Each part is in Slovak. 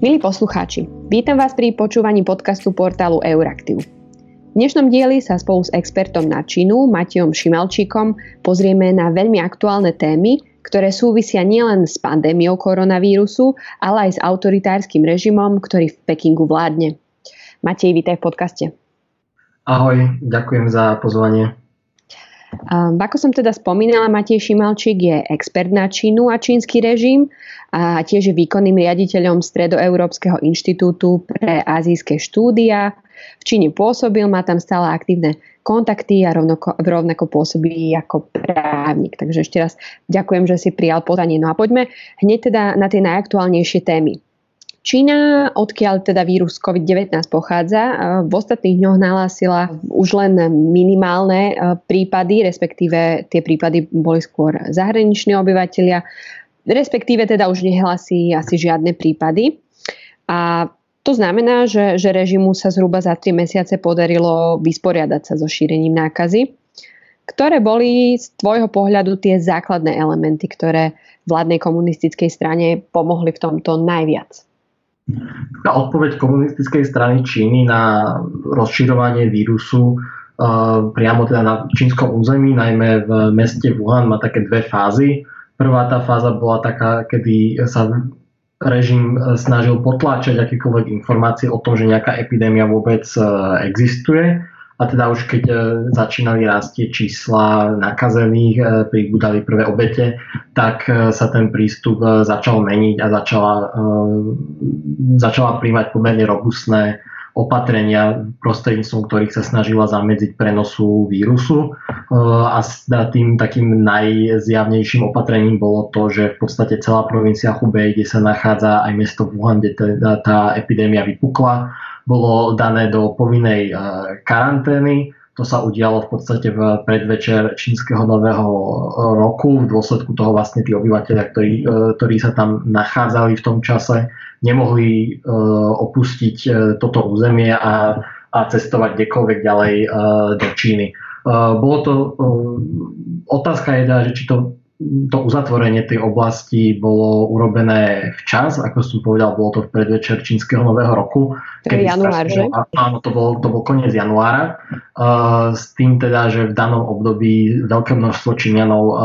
Milí poslucháči, vítam vás pri počúvaní podcastu portálu Euraktiv. V dnešnom dieli sa spolu s expertom na Čínu, Matejom Šimalčíkom, pozrieme na veľmi aktuálne témy, ktoré súvisia nielen s pandémiou koronavírusu, ale aj s autoritárskym režimom, ktorý v Pekingu vládne. Matej, vítaj v podcaste. Ahoj, ďakujem za pozvanie. Um, ako som teda spomínala, Matej Šimalčík je expert na Čínu a čínsky režim a tiež je výkonným riaditeľom Stredoeurópskeho inštitútu pre azijské štúdia. V Číne pôsobil, má tam stále aktívne kontakty a rovnako, rovnako pôsobí ako právnik. Takže ešte raz ďakujem, že si prijal pozvanie. No a poďme hneď teda na tie najaktuálnejšie témy. Čína, odkiaľ teda vírus COVID-19 pochádza, v ostatných dňoch nahlásila už len minimálne e, prípady, respektíve tie prípady boli skôr zahraniční obyvateľia, respektíve teda už nehlasí asi žiadne prípady. A to znamená, že, že režimu sa zhruba za 3 mesiace podarilo vysporiadať sa so šírením nákazy. Ktoré boli z tvojho pohľadu tie základné elementy, ktoré vládnej komunistickej strane pomohli v tomto najviac? Tá odpoveď komunistickej strany Číny na rozširovanie vírusu priamo teda na čínskom území, najmä v meste Wuhan, má také dve fázy. Prvá tá fáza bola taká, kedy sa režim snažil potláčať akékoľvek informácie o tom, že nejaká epidémia vôbec e, existuje a teda už keď e, začínali rásť čísla nakazených, e, pribudali prvé obete, tak e, sa ten prístup začal meniť a začala, začala príjmať pomerne robustné opatrenia, prostredníctvom ktorých sa snažila zamedziť prenosu vírusu. A tým takým najzjavnejším opatrením bolo to, že v podstate celá provincia Hubei, kde sa nachádza aj mesto Wuhan, kde teda tá epidémia vypukla, bolo dané do povinnej e, karantény. To sa udialo v podstate v predvečer čínskeho nového e, roku. V dôsledku toho vlastne tí obyvateľia, ktorí, e, ktorí sa tam nachádzali v tom čase, nemohli opustiť toto územie a, a cestovať kdekoľvek ďalej do Číny. Bolo to, otázka je teda, že či to to uzatvorenie tej oblasti bolo urobené včas, ako som povedal, bolo to v predvečer čínskeho nového roku. To je január, že? Áno, to bol, to bol koniec januára. Uh, s tým teda, že v danom období veľké množstvo Číňanov uh,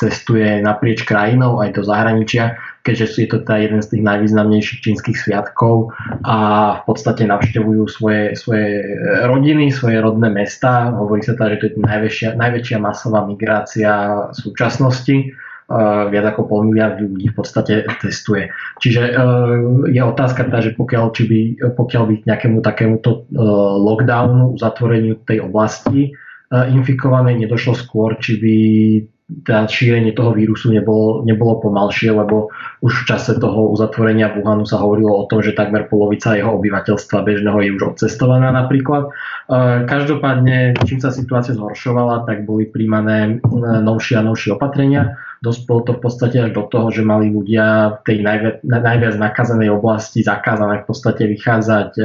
cestuje naprieč krajinou aj do zahraničia keďže je to teda jeden z tých najvýznamnejších čínskych sviatkov a v podstate navštevujú svoje, svoje rodiny, svoje rodné mesta. Hovorí sa teda, že to je najväčšia, najväčšia masová migrácia v súčasnosti. Uh, viac ako pol miliardy ľudí v podstate testuje. Čiže uh, je otázka teda, že pokiaľ, či by, pokiaľ by k nejakému takémuto lockdownu, uzatvoreniu tej oblasti infikovanej nedošlo skôr, či by teda šírenie toho vírusu nebolo, nebolo pomalšie, lebo už v čase toho uzatvorenia Wuhanu sa hovorilo o tom, že takmer polovica jeho obyvateľstva bežného je už odcestovaná napríklad. E, každopádne, čím sa situácia zhoršovala, tak boli príjmané e, novšie a novšie opatrenia. Dospelo to v podstate až do toho, že mali ľudia v tej najviac, najviac nakazenej oblasti zakázané v podstate vychádzať e,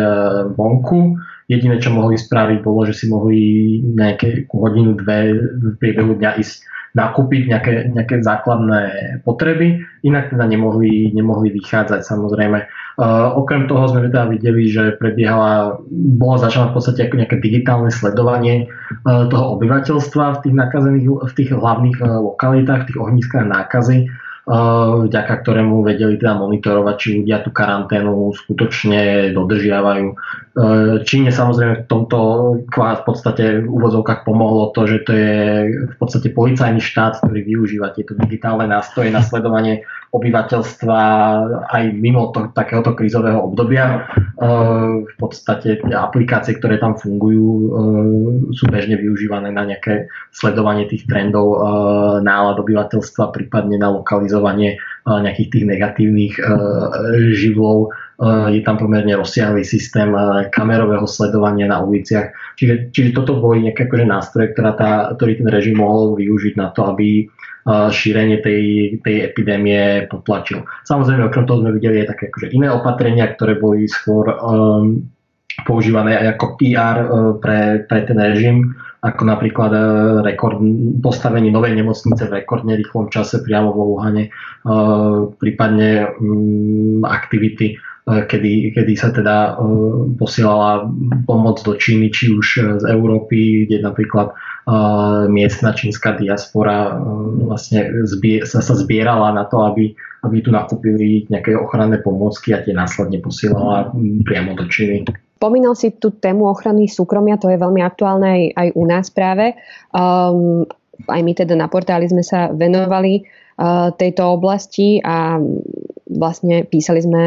vonku. Jediné, čo mohli spraviť, bolo, že si mohli nejaké hodinu, dve v priebehu dňa ísť nakúpiť nejaké, nejaké základné potreby, inak teda nemohli, nemohli vychádzať samozrejme. Uh, okrem toho sme teda videli, že prebiehala, bolo začané v podstate ako nejaké digitálne sledovanie uh, toho obyvateľstva v tých nakazených, v tých hlavných uh, lokalitách, v tých ohniskách nákazy vďaka ktorému vedeli teda monitorovať, či ľudia tú karanténu skutočne dodržiavajú. Číne samozrejme v tomto v podstate v úvodzovkách pomohlo to, že to je v podstate policajný štát, ktorý využíva tieto digitálne nástroje na sledovanie obyvateľstva aj mimo to, takéhoto krízového obdobia. V podstate aplikácie, ktoré tam fungujú, sú bežne využívané na nejaké sledovanie tých trendov nálad obyvateľstva, prípadne na eh, nejakých tých negatívnych živlov. Je tam pomerne rozsiahlý systém kamerového sledovania na uliciach. Čiže, čiže toto boli nejaké akože nástroje, ktorá tá, ktorý ten režim mohol využiť na to, aby šírenie tej, tej epidémie potlačil. Samozrejme, okrem toho sme videli aj také akože iné opatrenia, ktoré boli skôr um, používané aj ako PR uh, pre, pre ten režim ako napríklad e, rekord, postavenie novej nemocnice v rekordne rýchlom čase priamo vo Wuhane, e, prípadne mm, aktivity kedy, kedy sa teda posielala pomoc do Číny, či už z Európy, kde napríklad miestna čínska diaspora vlastne sa, sa zbierala na to, aby, aby tu nakúpili nejaké ochranné pomôcky a tie následne posielala priamo do Číny. Spomínal si tú tému ochrany súkromia, to je veľmi aktuálne aj, aj u nás práve. Um, aj my teda na portáli sme sa venovali uh, tejto oblasti a vlastne písali sme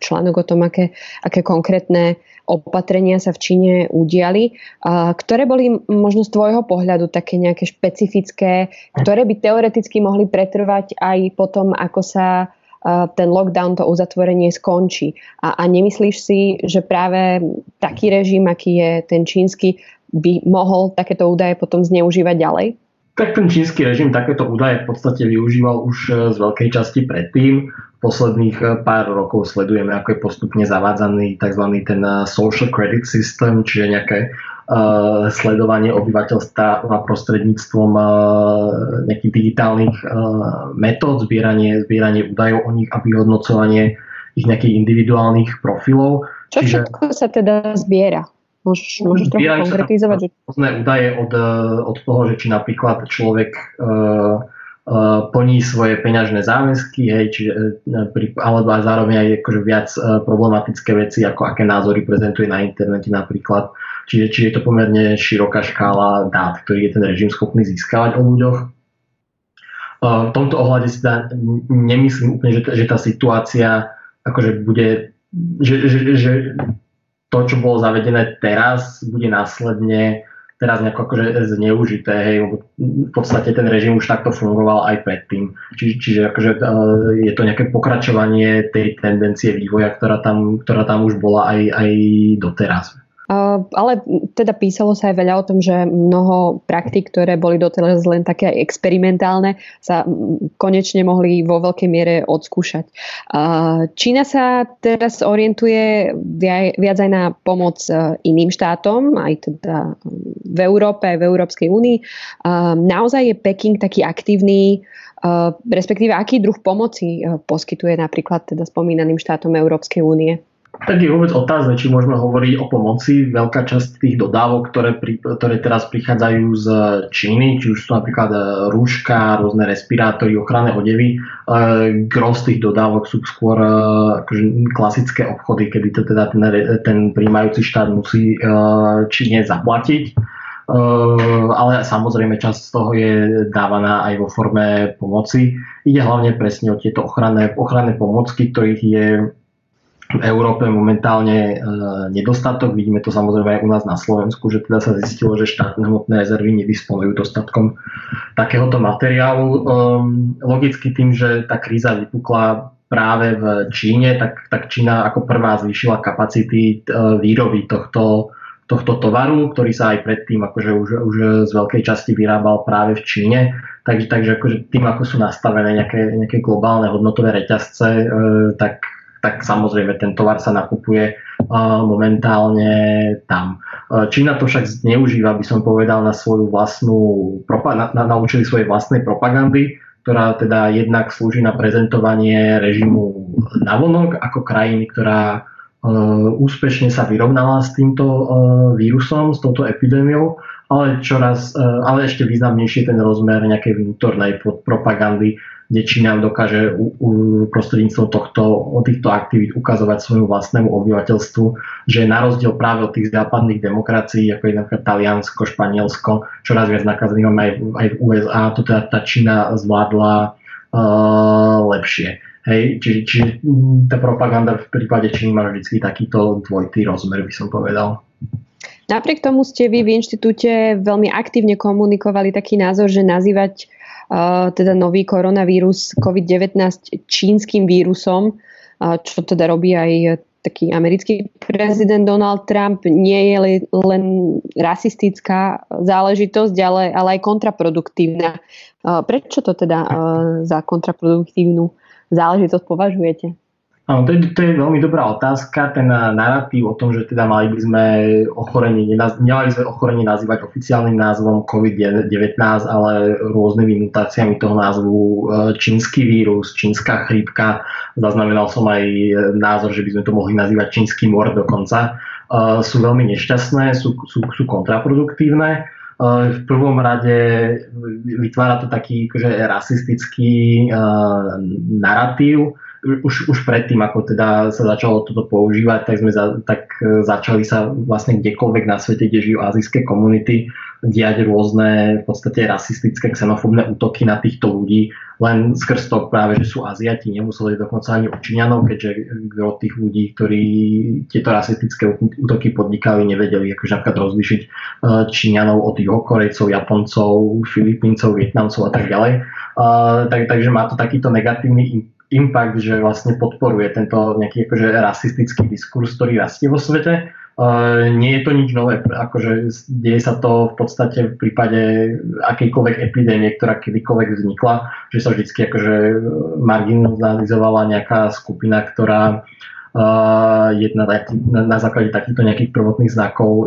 článok o tom, aké, aké konkrétne opatrenia sa v Číne udiali, ktoré boli možno z tvojho pohľadu také nejaké špecifické, ktoré by teoreticky mohli pretrvať aj potom, ako sa ten lockdown, to uzatvorenie skončí. A, a nemyslíš si, že práve taký režim, aký je ten čínsky, by mohol takéto údaje potom zneužívať ďalej? Tak ten čínsky režim takéto údaje v podstate využíval už e, z veľkej časti predtým. Posledných e, pár rokov sledujeme, ako je postupne zavádzaný tzv. ten e, social credit system, čiže nejaké uh, sledovanie obyvateľstva prostredníctvom uh, nejakých digitálnych uh, metód, zbieranie, zbieranie údajov o nich a vyhodnocovanie ich nejakých individuálnych profilov. Čo Čiže... všetko sa teda zbiera? Môžeš, môžeš trochu konkretizovať? Že... Rôzne údaje od, od toho, že či napríklad človek uh, uh, plní svoje peňažné záväzky, hej, čiže, uh, alebo aj zároveň aj akože viac uh, problematické veci, ako aké názory prezentuje na internete napríklad. Čiže, čiže je to pomerne široká škála dát, ktorý je ten režim schopný získavať o ľuďoch. Uh, v tomto ohľade si dá, nemyslím úplne, že, že tá situácia akože bude, že, že, že to, čo bolo zavedené teraz, bude následne teraz nejako akože zneužité, hej, lebo v podstate ten režim už takto fungoval aj predtým. Čiže, čiže akože e, je to nejaké pokračovanie tej tendencie vývoja, ktorá tam, ktorá tam už bola aj, aj doteraz. Ale teda písalo sa aj veľa o tom, že mnoho praktík, ktoré boli doteraz len také experimentálne, sa konečne mohli vo veľkej miere odskúšať. Čína sa teraz orientuje viac aj na pomoc e, iným štátom, aj teda v Európe, aj v Európskej únii. Naozaj je Peking taký aktívny, respektíve aký druh pomoci poskytuje napríklad teda spomínaným štátom Európskej únie? Tak je vôbec otázne, či môžeme hovoriť o pomoci. Veľká časť tých dodávok, ktoré, pri, ktoré teraz prichádzajú z Číny, či už sú napríklad e, rúška, rôzne respirátory, ochranné odevy, e, gros tých dodávok sú skôr e, akože klasické obchody, kedy to teda ten, ten príjmajúci štát musí e, Číne zaplatiť. Uh, ale samozrejme časť z toho je dávaná aj vo forme pomoci. Ide hlavne presne o tieto ochranné, ochranné pomocky, ktorých je v Európe momentálne e, nedostatok. Vidíme to samozrejme aj u nás na Slovensku, že teda sa zistilo, že štátne hmotné rezervy nedisponujú dostatkom takéhoto materiálu. E, logicky tým, že tá kríza vypukla práve v Číne, tak, tak Čína ako prvá zvýšila kapacity e, výroby tohto, tohto tovaru, ktorý sa aj predtým akože už, už z veľkej časti vyrábal práve v Číne. Takže, takže akože tým, ako sú nastavené nejaké, nejaké globálne hodnotové reťazce, e, tak tak samozrejme ten tovar sa nakupuje momentálne tam. Čína to však zneužíva, by som povedal, na svoju vlastnú, na, na, naučili svojej vlastnej propagandy, ktorá teda jednak slúži na prezentovanie režimu navonok ako krajiny, ktorá úspešne sa vyrovnala s týmto vírusom, s touto epidémiou, ale čoraz, ale ešte významnejšie ten rozmer nejakej vnútornej propagandy, kde Čína dokáže u, u, prostredníctvom tohto, týchto aktivít ukazovať svojmu vlastnému obyvateľstvu, že na rozdiel práve od tých západných demokracií, ako je napríklad Taliansko, Španielsko, čoraz viac nakazených aj, aj v USA, to teda tá Čína zvládla uh, lepšie. Hej, čiže, čiže tá propaganda v prípade Číny má vždy takýto dvojitý rozmer, by som povedal. Napriek tomu ste vy v inštitúte veľmi aktívne komunikovali taký názor, že nazývať teda nový koronavírus COVID-19 čínskym vírusom, čo teda robí aj taký americký prezident Donald Trump, nie je len rasistická záležitosť, ale, ale aj kontraproduktívna. Prečo to teda za kontraproduktívnu záležitosť považujete? Áno, to je, to je veľmi dobrá otázka. Ten narratív o tom, že teda mali by sme ochorenie, nemali sme ochorenie nazývať oficiálnym názvom COVID-19, ale rôznymi mutáciami toho názvu e, čínsky vírus, čínska chrípka. Zaznamenal som aj názor, že by sme to mohli nazývať čínsky mor dokonca. E, sú veľmi nešťastné, sú, sú, sú kontraproduktívne. E, v prvom rade vytvára to taký akože, rasistický narratív, už, už predtým, ako teda sa začalo toto používať, tak sme za, tak e, začali sa vlastne kdekoľvek na svete, kde žijú azijské komunity, diať rôzne v podstate rasistické, xenofóbne útoky na týchto ľudí, len skrz to práve, že sú Aziati, nemuseli dokonca ani Číňanov, keďže od tých ľudí, ktorí tieto rasistické útoky podnikali, nevedeli akože napríklad rozlišiť e, Číňanov od tých Korejcov, Japoncov, Filipíncov, Vietnamcov a tak ďalej. Uh, tak, takže má to takýto negatívny impact, že vlastne podporuje tento nejaký akože rasistický diskurs, ktorý rastie vo svete. Uh, nie je to nič nové, akože deje sa to v podstate v prípade akejkoľvek epidémie, ktorá kedykoľvek vznikla, že sa vždy akože marginalizovala nejaká skupina, ktorá uh, je na, na, na základe takýchto nejakých prvotných znakov uh,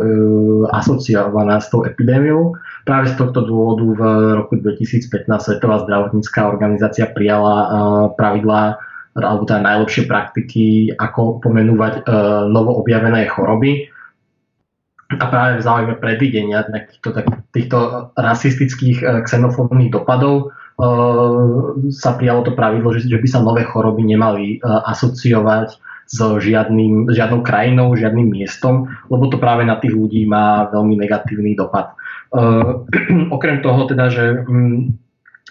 asociovaná s tou epidémiou. Práve z tohto dôvodu v roku 2015 Svetová zdravotnícká organizácia prijala uh, pravidlá alebo teda najlepšie praktiky, ako pomenúvať uh, novo objavené choroby. A práve v záujme predvidenia týchto, týchto rasistických xenofóbnych dopadov sa prijalo to pravidlo, že, že by sa nové choroby nemali asociovať so žiadnym, žiadnou krajinou, žiadnym miestom, lebo to práve na tých ľudí má veľmi negatívny dopad. Uh, okrem toho teda, že um,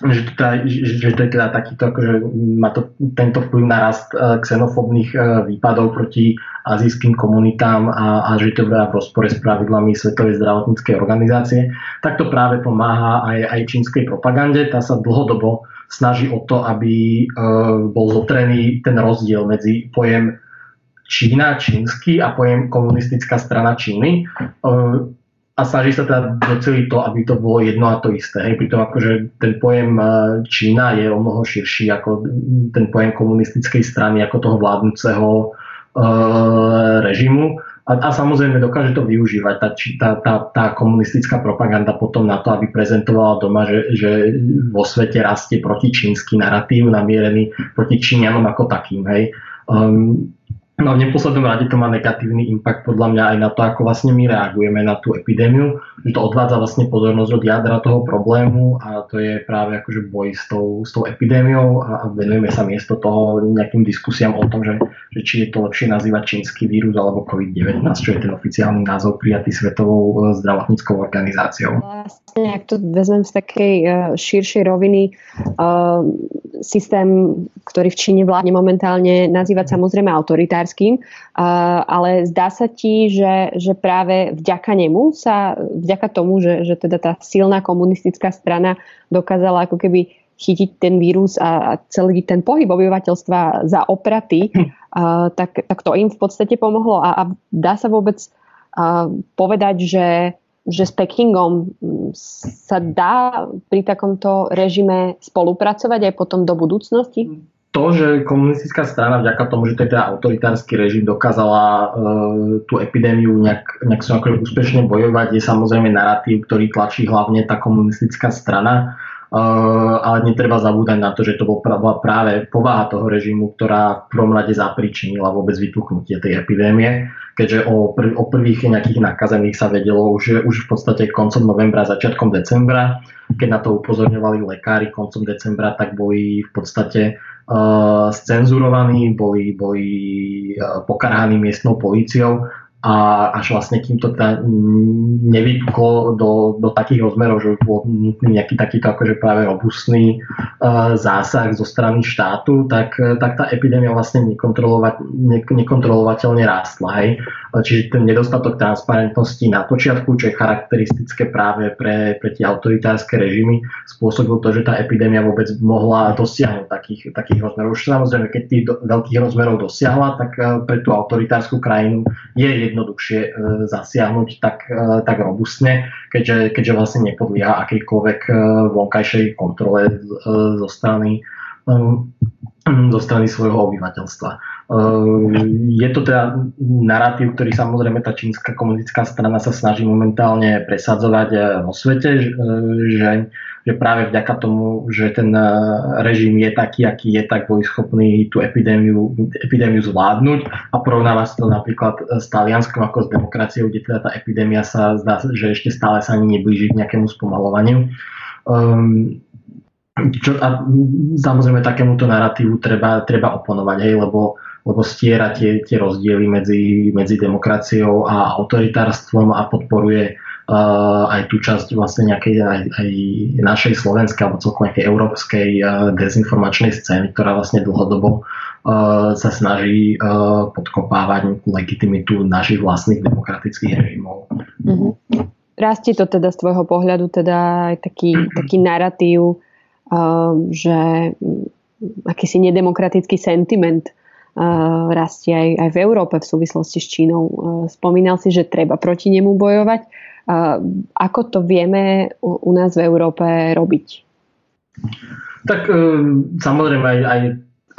že, teda, že teda takýto, akože má to tento vplyv na rast uh, xenofobných uh, výpadov proti azijským komunitám a, a že to je v rozpore s pravidlami Svetovej zdravotníckej organizácie, tak to práve pomáha aj, aj čínskej propagande. Tá sa dlhodobo snaží o to, aby bol zotrený ten rozdiel medzi pojem Čína, čínsky a pojem komunistická strana Číny. A snaží sa teda doceliť to, aby to bolo jedno a to isté. Hej, pritom akože ten pojem Čína je o mnoho širší ako ten pojem komunistickej strany, ako toho vládnúceho uh, režimu. A, a samozrejme dokáže to využívať tá, tá, tá, tá komunistická propaganda potom na to, aby prezentovala doma, že, že vo svete rastie protičínsky narratív namierený proti Číňanom ako takým. Hej. Um, No v neposlednom rade to má negatívny impact podľa mňa aj na to, ako vlastne my reagujeme na tú epidémiu, že to odvádza vlastne pozornosť od jadra toho problému a to je práve akože boj s tou, s tou epidémiou a venujeme sa miesto toho nejakým diskusiám o tom, že, že či je to lepšie nazývať čínsky vírus alebo COVID-19, čo je ten oficiálny názov prijatý Svetovou e, zdravotníckou organizáciou. Vlastne, ak to vezmem z takej uh, širšej roviny, uh, systém, ktorý v Číne vládne momentálne, nazývať samozrejme autoritárskym, ale zdá sa ti, že, že práve vďaka nemu sa, vďaka tomu, že, že teda tá silná komunistická strana dokázala ako keby chytiť ten vírus a, celý ten pohyb obyvateľstva za opraty, hm. tak, tak to im v podstate pomohlo a, a dá sa vôbec povedať, že že s Pekingom mm, sa dá pri takomto režime spolupracovať aj potom do budúcnosti? To, že komunistická strana vďaka tomu, že to je teda autoritársky režim, dokázala e, tú epidémiu nejak, nejak akože úspešne bojovať, je samozrejme narratív, ktorý tlačí hlavne tá komunistická strana. Uh, ale netreba zabúdať na to, že to bola práve povaha toho režimu, ktorá v prvom rade zapričinila vôbec vypuchnutie tej epidémie keďže o, prv, o prvých nejakých nakazených sa vedelo už, už v podstate koncom novembra, začiatkom decembra. Keď na to upozorňovali lekári koncom decembra, tak boli v podstate uh, scenzurovaní, boli, boli uh, pokarhaní miestnou políciou a až vlastne kým to teda nevypuklo do, do takých rozmerov, že už bol nutný nejaký takýto akože práve robustný uh, zásah zo strany štátu, tak, tak tá epidémia vlastne nekontrolovateľne rástla. Hej. Čiže ten nedostatok transparentnosti na počiatku, čo je charakteristické práve pre, pre tie autoritárske režimy, spôsobil to, že tá epidémia vôbec mohla dosiahnuť takých, takých rozmerov. Už samozrejme, keď tých do, veľkých rozmerov dosiahla, tak uh, pre tú autoritárskú krajinu je jednoduchšie e, zasiahnuť tak, e, tak robustne, keďže, keďže vlastne nepodlieha akejkoľvek vonkajšej kontrole zo strany zo strany svojho obyvateľstva. Je to teda narratív, ktorý samozrejme tá čínska komunistická strana sa snaží momentálne presadzovať vo svete, že že práve vďaka tomu, že ten eh, režim je taký, aký je, tak boli schopní tú epidémiu, epidémiu zvládnuť a porovnáva sa to napríklad s Talianskom ako s demokraciou, kde teda tá epidémia sa zdá, že ešte stále sa ani neblíži k nejakému spomalovaniu. Um, čo, a samozrejme takémuto narratívu treba, treba oponovať, hej, lebo, lebo stiera tie, tie rozdiely medzi, medzi demokraciou a autoritárstvom a podporuje aj tú časť vlastne nejakej aj, aj našej slovenskej alebo celkom nejakej európskej dezinformačnej scény, ktorá vlastne dlhodobo sa snaží podkopávať legitimitu našich vlastných demokratických režimov. Mm-hmm. Rastie to teda z tvojho pohľadu teda aj taký, taký narratív, že mm, akýsi nedemokratický sentiment rastie aj, aj v Európe v súvislosti s Čínou. Spomínal si, že treba proti nemu bojovať. Ako to vieme u nás v Európe robiť? Tak e, samozrejme aj, aj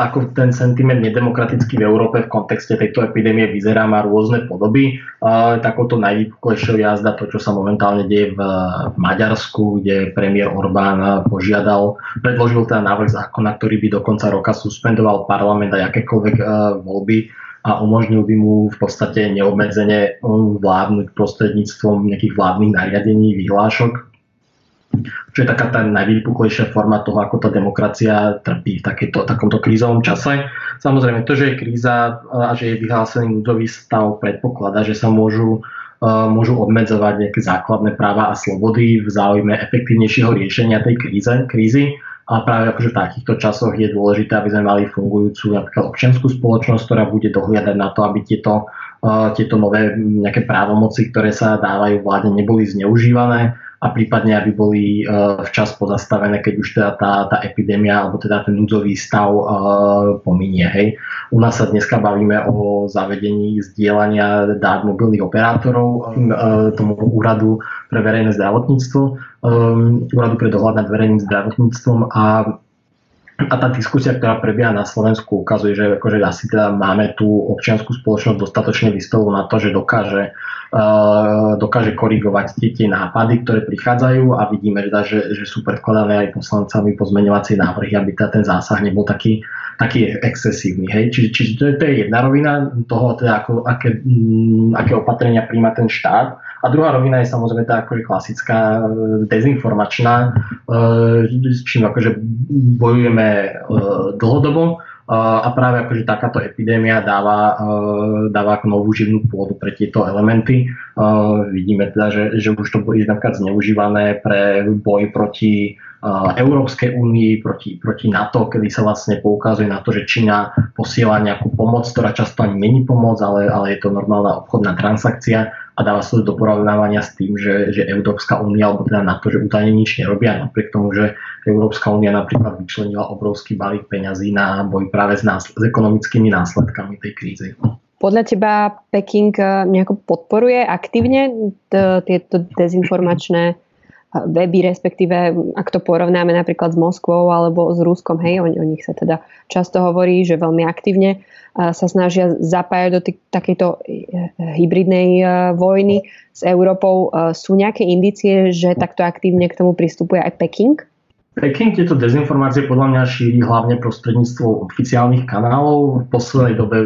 ako ten sentiment nedemokratický v Európe v kontexte tejto epidémie vyzerá, má rôzne podoby. Takouto najvypuklejšou jazda to, čo sa momentálne deje v Maďarsku, kde premiér Orbán požiadal, predložil teda návrh zákona, ktorý by do konca roka suspendoval parlament a akékoľvek e, voľby a umožnil by mu v podstate neobmedzene um, vládnuť prostredníctvom nejakých vládnych nariadení, vyhlášok, čo je taká tá najvýpuklejšia forma toho, ako tá demokracia trpí v takéto, takomto krízovom čase. Samozrejme, to, že je kríza a že je vyhlásený núdzový stav, predpokladá, že sa môžu, môžu obmedzovať nejaké základné práva a slobody v záujme efektívnejšieho riešenia tej kríze, krízy a práve akože v takýchto časoch je dôležité, aby sme mali fungujúcu napríklad občianskú spoločnosť, ktorá bude dohliadať na to, aby tieto, uh, tieto nové nejaké právomoci, ktoré sa dávajú vláde, neboli zneužívané a prípadne, aby boli uh, včas pozastavené, keď už teda tá, tá epidémia alebo teda ten núdzový stav uh, pominie. Hej. U nás sa dneska bavíme o zavedení zdieľania dát mobilných operátorov tomu úradu pre verejné zdravotníctvo um, úradu pre dohľad nad verejným zdravotníctvom a a tá diskusia, ktorá prebieha na Slovensku, ukazuje, že akože asi teda máme tú občianskú spoločnosť dostatočne vystavu na to, že dokáže, uh, dokáže korigovať tie, tie nápady, ktoré prichádzajú a vidíme, teda, že, že sú predkladané aj poslancami pozmeňovacie návrhy, aby teda ten zásah nebol taký, taký excesívny. Hej? Čiže, čiže to, je, to je jedna rovina toho, teda ako, aké, m, mm, aké opatrenia príjma ten štát. A druhá rovina je samozrejme tá akože klasická e, dezinformačná, e, s čím akože bojujeme e, dlhodobo. A práve akože takáto epidémia dáva, dáva ako novú živnú pôdu pre tieto elementy. Vidíme teda, že, že už to bude napríklad zneužívané pre boj proti Európskej únii, proti, proti NATO, kedy sa vlastne poukazuje na to, že Čína posiela nejakú pomoc, ktorá často ani není pomoc, ale, ale je to normálna obchodná transakcia a dáva sa do porovnávania s tým, že, že Európska únia, alebo teda na to, že údajne nič nerobia, napriek tomu, že Európska únia napríklad vyčlenila obrovský balík peňazí na boj práve s, násl- s ekonomickými následkami tej krízy. Podľa teba Peking eh, nejako podporuje aktívne tieto dezinformačné weby, respektíve ak to porovnáme napríklad s Moskvou alebo s Ruskom, hej, o, o nich sa teda často hovorí, že veľmi aktívne sa snažia zapájať do t- takejto e, hybridnej e, vojny s Európou. E, sú nejaké indície, že takto aktívne k tomu pristupuje aj Peking? Peking tieto dezinformácie podľa mňa šíri hlavne prostredníctvom oficiálnych kanálov. V poslednej dobe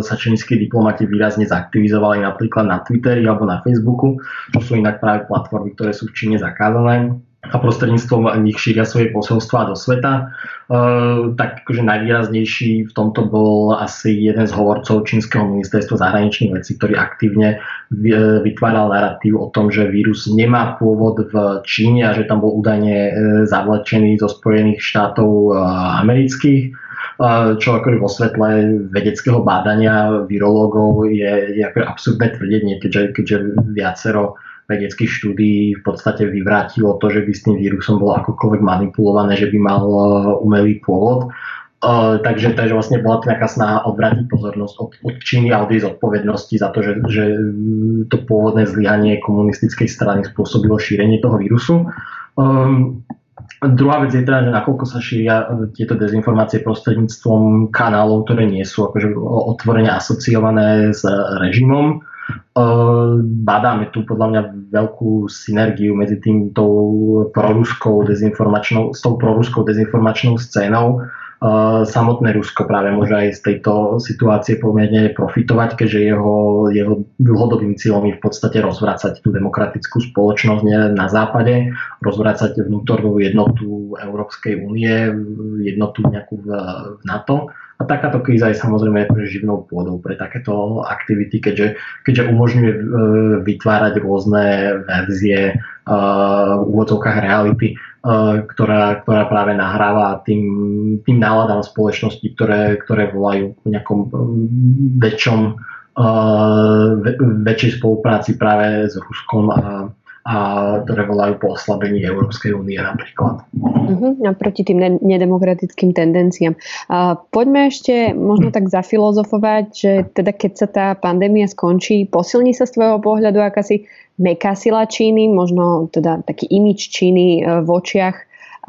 sa čínsky diplomati výrazne zaktivizovali napríklad na Twitteri alebo na Facebooku, čo sú inak práve platformy, ktoré sú v Číne zakázané a prostredníctvom nich šíria svoje posolstvá do sveta. E, tak akože najvýraznejší v tomto bol asi jeden z hovorcov Čínskeho ministerstva zahraničných vecí, ktorý aktívne e, vytváral narratív o tom, že vírus nemá pôvod v Číne a že tam bol údajne e, zavlečený zo Spojených štátov amerických čo akože vo svetle vedeckého bádania virológov je, je ako absurdné tvrdenie, keďže, keďže viacero vedeckých štúdií v podstate vyvrátilo to, že by s tým vírusom bolo akokoľvek manipulované, že by mal e, umelý pôvod. Uh, takže, takže vlastne bola to nejaká snaha odvrátiť pozornosť od, od Číny a od jej zodpovednosti za to, že, že to pôvodné zlyhanie komunistickej strany spôsobilo šírenie toho vírusu. Um, Druhá vec je teda, že nakoľko sa šíria tieto dezinformácie prostredníctvom kanálov, ktoré nie sú akože otvorene asociované s režimom. Badáme tu podľa mňa veľkú synergiu medzi tým tou proruskou dezinformačnou, s tou proruskou dezinformačnou scénou samotné Rusko práve môže aj z tejto situácie pomerne profitovať, keďže jeho, jeho dlhodobým cieľom je v podstate rozvracať tú demokratickú spoločnosť na západe, rozvracať vnútornú jednotu Európskej únie, jednotu nejakú v, NATO. A takáto kríza je samozrejme živnou pôdou pre takéto aktivity, keďže, keďže umožňuje e, vytvárať rôzne verzie uh, v úvodzovkách reality, uh, ktorá, ktorá práve nahráva tým, tým náladám spoločnosti, ktoré, ktoré volajú v nejakom väčšom, väčšej spolupráci práve s Ruskom a, a ktoré volajú po oslabení Európskej únie napríklad. Uh-huh, proti tým ne- nedemokratickým tendenciám. Uh, poďme ešte možno tak zafilozofovať, že teda keď sa tá pandémia skončí, posilní sa z tvojho pohľadu akási meká sila Číny, možno teda taký imič Číny e, v očiach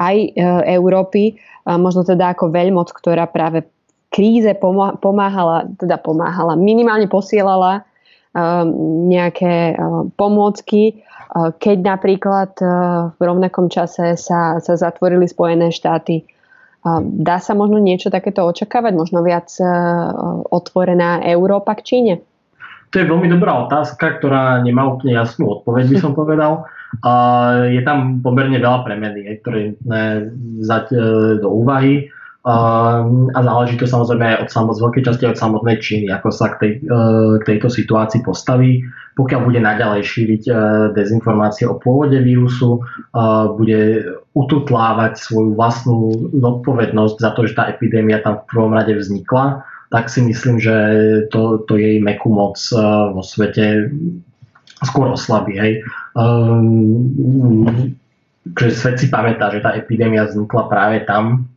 aj e, Európy, možno teda ako veľmoc, ktorá práve kríze pomáhala, teda pomáhala, minimálne posielala nejaké pomôcky, keď napríklad v rovnakom čase sa, sa zatvorili Spojené štáty. Dá sa možno niečo takéto očakávať? Možno viac otvorená Európa k Číne? To je veľmi dobrá otázka, ktorá nemá úplne jasnú odpoveď, by som povedal. je tam pomerne veľa premeny, ktoré je vzať e, do úvahy. A záleží to samozrejme aj od samot, veľkej časti od samotnej Číny, ako sa k, tej, e, k tejto situácii postaví. Pokiaľ bude naďalej šíriť e, dezinformácie o pôvode vírusu, bude ututlávať svoju vlastnú zodpovednosť za to, že tá epidémia tam v prvom rade vznikla, tak si myslím, že to, to jej mekú moc vo svete skôr oslabí. Hej. Um, že svet si pamätá, že tá epidémia vznikla práve tam.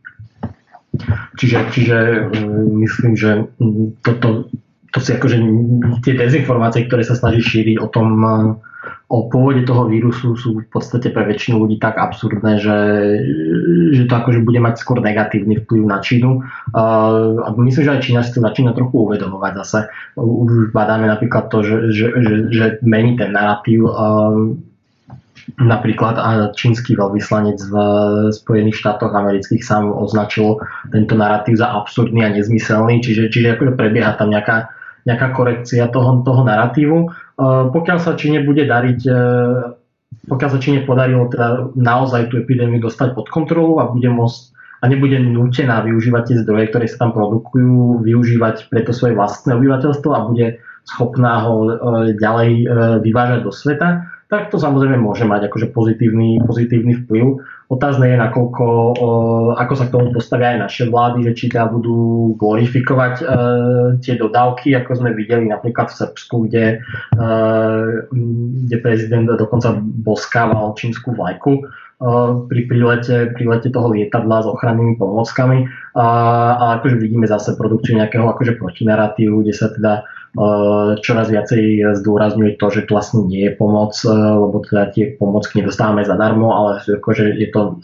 Čiže, čiže um, myslím, že toto, to si akože tie dezinformácie, ktoré sa snaží šíriť o tom, uh, o pôvode toho vírusu sú v podstate pre väčšinu ľudí tak absurdné, že, že to akože bude mať skôr negatívny vplyv na Čínu. A myslím, že aj Čína si to začína trochu uvedomovať zase. Už badáme napríklad to, že, že, že, že mení ten narratív Napríklad čínsky veľvyslanec v Spojených štátoch amerických sám označil tento narratív za absurdný a nezmyselný, čiže, čiže akože prebieha tam nejaká, nejaká korekcia toho, toho narratívu. Eh, pokiaľ sa Číne bude dariť, eh, pokiaľ sa Číne podarilo teda naozaj tú epidémiu dostať pod kontrolu a bude môcť a nebude nútená využívať tie zdroje, ktoré sa tam produkujú, využívať preto svoje vlastné obyvateľstvo a bude schopná ho eh, ďalej vyvážať do sveta, tak to samozrejme môže mať akože pozitívny, pozitívny vplyv. Otázne je, nakoľko, ako sa k tomu postavia aj naše vlády, že či teda budú glorifikovať e, tie dodávky, ako sme videli napríklad v Srbsku, kde, e, kde prezident dokonca boskával čínsku vlajku pri prilete, prilete toho lietadla s ochrannými pomockami a, a akože vidíme zase produkciu nejakého akože protinaratívu, kde sa teda čoraz viacej zdôrazňuje to, že to vlastne nie je pomoc, lebo teda tie pomocky nedostávame zadarmo, ale akože je to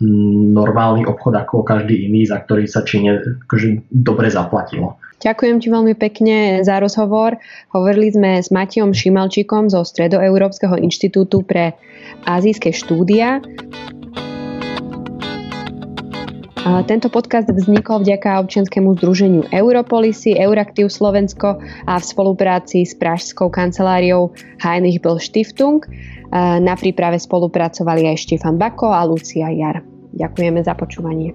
normálny obchod ako každý iný, za ktorý sa Číne akože dobre zaplatilo. Ďakujem ti veľmi pekne za rozhovor. Hovorili sme s Matiom Šimalčíkom zo Stredoeurópskeho inštitútu pre azijské štúdia. Tento podcast vznikol vďaka občianskému združeniu Europolisy, Euraktiv Slovensko a v spolupráci s Pražskou kanceláriou Heinrich Böll Stiftung. Na príprave spolupracovali aj Štefan Bako a Lucia Jar. Ďakujeme za počúvanie.